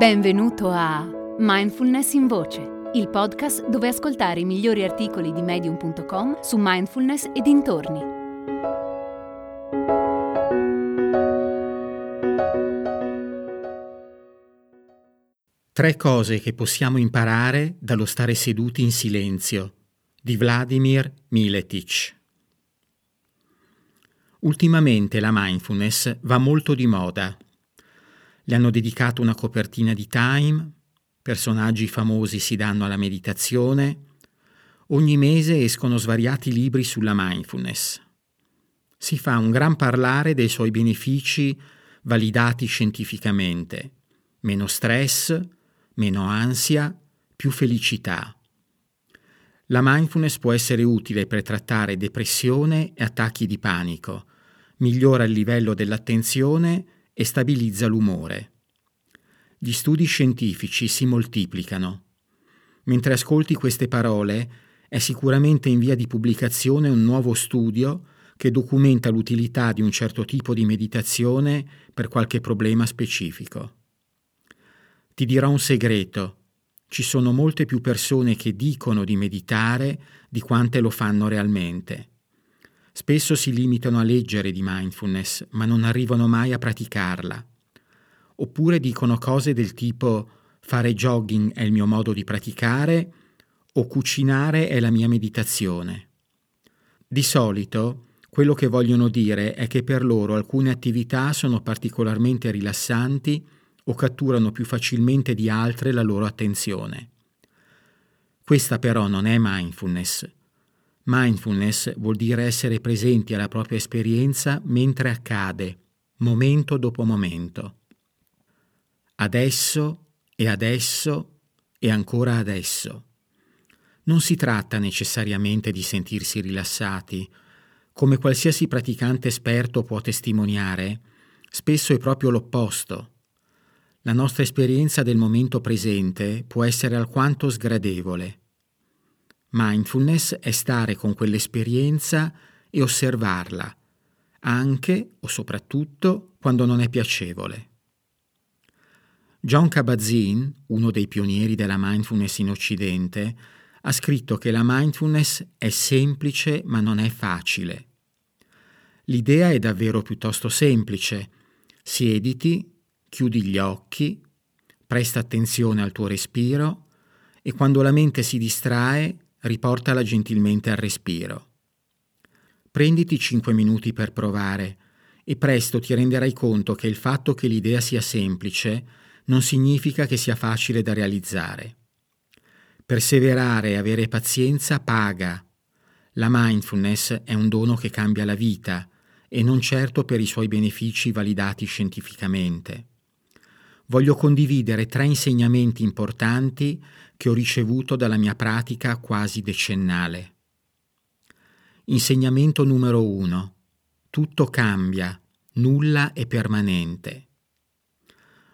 Benvenuto a Mindfulness in Voce, il podcast dove ascoltare i migliori articoli di medium.com su mindfulness e dintorni. Tre cose che possiamo imparare dallo stare seduti in silenzio di Vladimir Miletic. Ultimamente la mindfulness va molto di moda. Le hanno dedicato una copertina di Time, personaggi famosi si danno alla meditazione, ogni mese escono svariati libri sulla mindfulness. Si fa un gran parlare dei suoi benefici validati scientificamente, meno stress, meno ansia, più felicità. La mindfulness può essere utile per trattare depressione e attacchi di panico, migliora il livello dell'attenzione e stabilizza l'umore. Gli studi scientifici si moltiplicano. Mentre ascolti queste parole, è sicuramente in via di pubblicazione un nuovo studio che documenta l'utilità di un certo tipo di meditazione per qualche problema specifico. Ti dirò un segreto. Ci sono molte più persone che dicono di meditare di quante lo fanno realmente. Spesso si limitano a leggere di mindfulness, ma non arrivano mai a praticarla. Oppure dicono cose del tipo fare jogging è il mio modo di praticare o cucinare è la mia meditazione. Di solito quello che vogliono dire è che per loro alcune attività sono particolarmente rilassanti o catturano più facilmente di altre la loro attenzione. Questa però non è mindfulness, Mindfulness vuol dire essere presenti alla propria esperienza mentre accade, momento dopo momento. Adesso e adesso e ancora adesso. Non si tratta necessariamente di sentirsi rilassati. Come qualsiasi praticante esperto può testimoniare, spesso è proprio l'opposto. La nostra esperienza del momento presente può essere alquanto sgradevole Mindfulness è stare con quell'esperienza e osservarla, anche o soprattutto quando non è piacevole. John Kabat-Zinn, uno dei pionieri della mindfulness in Occidente, ha scritto che la mindfulness è semplice ma non è facile. L'idea è davvero piuttosto semplice. Siediti, chiudi gli occhi, presta attenzione al tuo respiro e quando la mente si distrae riportala gentilmente al respiro. Prenditi cinque minuti per provare e presto ti renderai conto che il fatto che l'idea sia semplice non significa che sia facile da realizzare. Perseverare e avere pazienza paga. La mindfulness è un dono che cambia la vita e non certo per i suoi benefici validati scientificamente voglio condividere tre insegnamenti importanti che ho ricevuto dalla mia pratica quasi decennale. Insegnamento numero uno. Tutto cambia, nulla è permanente.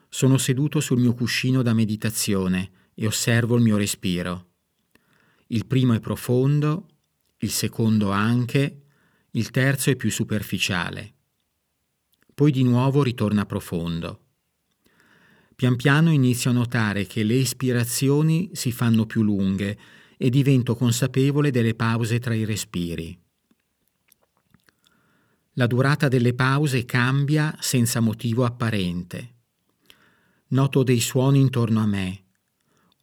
Sono seduto sul mio cuscino da meditazione e osservo il mio respiro. Il primo è profondo, il secondo anche, il terzo è più superficiale. Poi di nuovo ritorna profondo. Pian piano inizio a notare che le ispirazioni si fanno più lunghe e divento consapevole delle pause tra i respiri. La durata delle pause cambia senza motivo apparente. Noto dei suoni intorno a me.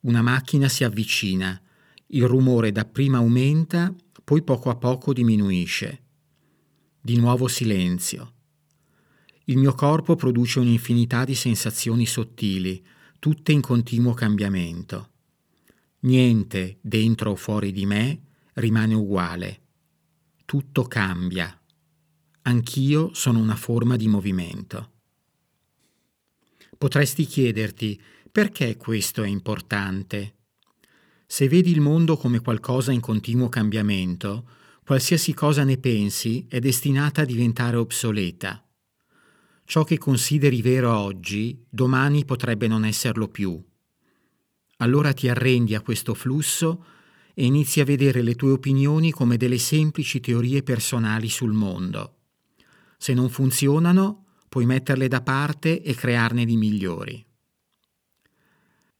Una macchina si avvicina. Il rumore dapprima aumenta, poi poco a poco diminuisce. Di nuovo silenzio. Il mio corpo produce un'infinità di sensazioni sottili, tutte in continuo cambiamento. Niente, dentro o fuori di me, rimane uguale. Tutto cambia. Anch'io sono una forma di movimento. Potresti chiederti perché questo è importante. Se vedi il mondo come qualcosa in continuo cambiamento, qualsiasi cosa ne pensi è destinata a diventare obsoleta. Ciò che consideri vero oggi, domani potrebbe non esserlo più. Allora ti arrendi a questo flusso e inizi a vedere le tue opinioni come delle semplici teorie personali sul mondo. Se non funzionano, puoi metterle da parte e crearne di migliori.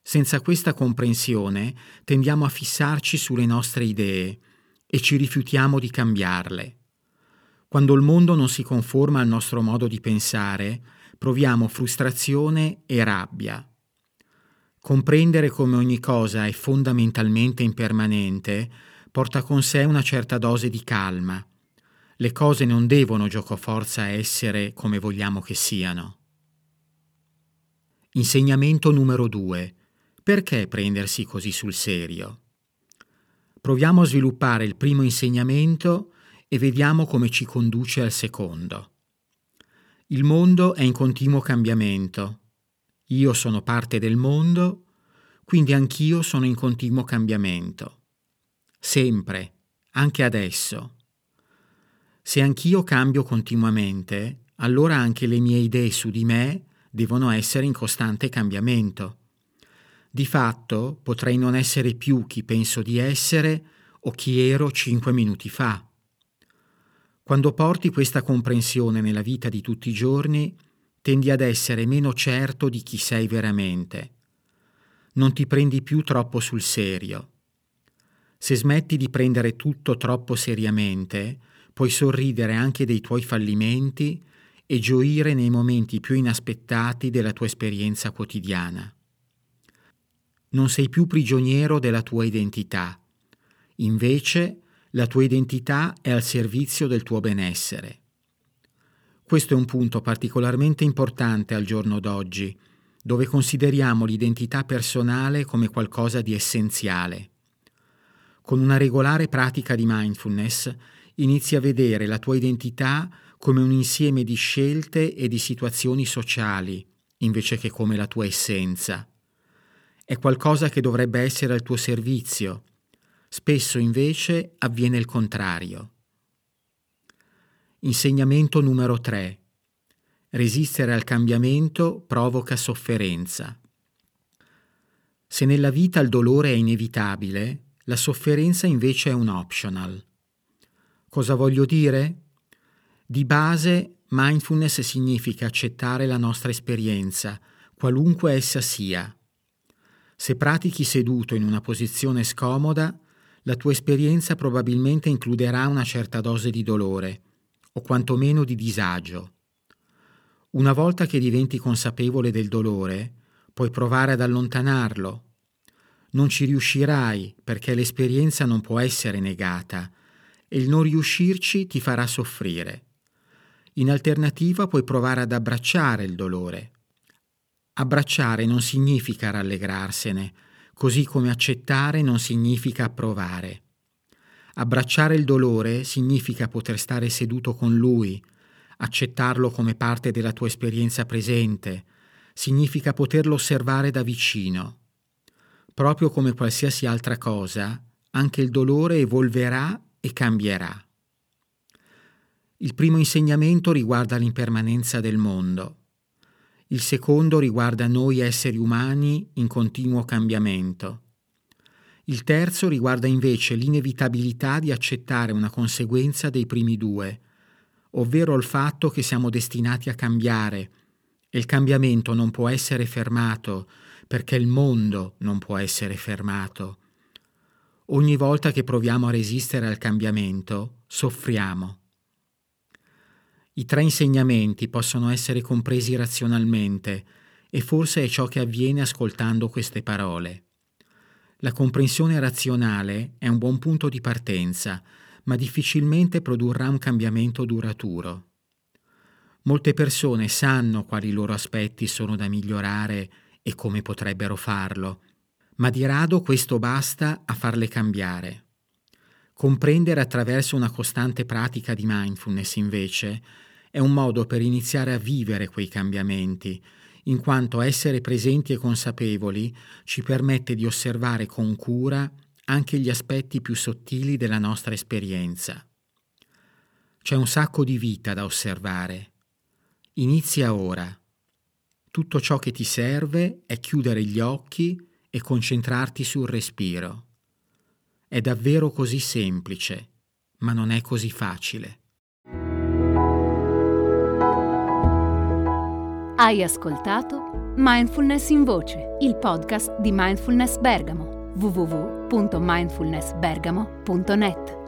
Senza questa comprensione tendiamo a fissarci sulle nostre idee e ci rifiutiamo di cambiarle. Quando il mondo non si conforma al nostro modo di pensare, proviamo frustrazione e rabbia. Comprendere come ogni cosa è fondamentalmente impermanente porta con sé una certa dose di calma. Le cose non devono giocoforza essere come vogliamo che siano. Insegnamento numero 2. Perché prendersi così sul serio? Proviamo a sviluppare il primo insegnamento e vediamo come ci conduce al secondo. Il mondo è in continuo cambiamento. Io sono parte del mondo, quindi anch'io sono in continuo cambiamento. Sempre, anche adesso. Se anch'io cambio continuamente, allora anche le mie idee su di me devono essere in costante cambiamento. Di fatto potrei non essere più chi penso di essere o chi ero cinque minuti fa. Quando porti questa comprensione nella vita di tutti i giorni, tendi ad essere meno certo di chi sei veramente. Non ti prendi più troppo sul serio. Se smetti di prendere tutto troppo seriamente, puoi sorridere anche dei tuoi fallimenti e gioire nei momenti più inaspettati della tua esperienza quotidiana non sei più prigioniero della tua identità. Invece la tua identità è al servizio del tuo benessere. Questo è un punto particolarmente importante al giorno d'oggi, dove consideriamo l'identità personale come qualcosa di essenziale. Con una regolare pratica di mindfulness inizi a vedere la tua identità come un insieme di scelte e di situazioni sociali, invece che come la tua essenza è qualcosa che dovrebbe essere al tuo servizio. Spesso invece avviene il contrario. Insegnamento numero 3. Resistere al cambiamento provoca sofferenza. Se nella vita il dolore è inevitabile, la sofferenza invece è un optional. Cosa voglio dire? Di base, mindfulness significa accettare la nostra esperienza, qualunque essa sia se pratichi seduto in una posizione scomoda, la tua esperienza probabilmente includerà una certa dose di dolore, o quantomeno di disagio. Una volta che diventi consapevole del dolore, puoi provare ad allontanarlo. Non ci riuscirai perché l'esperienza non può essere negata e il non riuscirci ti farà soffrire. In alternativa puoi provare ad abbracciare il dolore Abbracciare non significa rallegrarsene, così come accettare non significa approvare. Abbracciare il dolore significa poter stare seduto con lui, accettarlo come parte della tua esperienza presente, significa poterlo osservare da vicino. Proprio come qualsiasi altra cosa, anche il dolore evolverà e cambierà. Il primo insegnamento riguarda l'impermanenza del mondo. Il secondo riguarda noi esseri umani in continuo cambiamento. Il terzo riguarda invece l'inevitabilità di accettare una conseguenza dei primi due, ovvero il fatto che siamo destinati a cambiare e il cambiamento non può essere fermato perché il mondo non può essere fermato. Ogni volta che proviamo a resistere al cambiamento, soffriamo. I tre insegnamenti possono essere compresi razionalmente e forse è ciò che avviene ascoltando queste parole. La comprensione razionale è un buon punto di partenza, ma difficilmente produrrà un cambiamento duraturo. Molte persone sanno quali loro aspetti sono da migliorare e come potrebbero farlo, ma di rado questo basta a farle cambiare. Comprendere attraverso una costante pratica di mindfulness, invece, è un modo per iniziare a vivere quei cambiamenti, in quanto essere presenti e consapevoli ci permette di osservare con cura anche gli aspetti più sottili della nostra esperienza. C'è un sacco di vita da osservare. Inizia ora. Tutto ciò che ti serve è chiudere gli occhi e concentrarti sul respiro. È davvero così semplice, ma non è così facile. Hai ascoltato Mindfulness in Voce, il podcast di Mindfulness Bergamo www.mindfulnessbergamo.net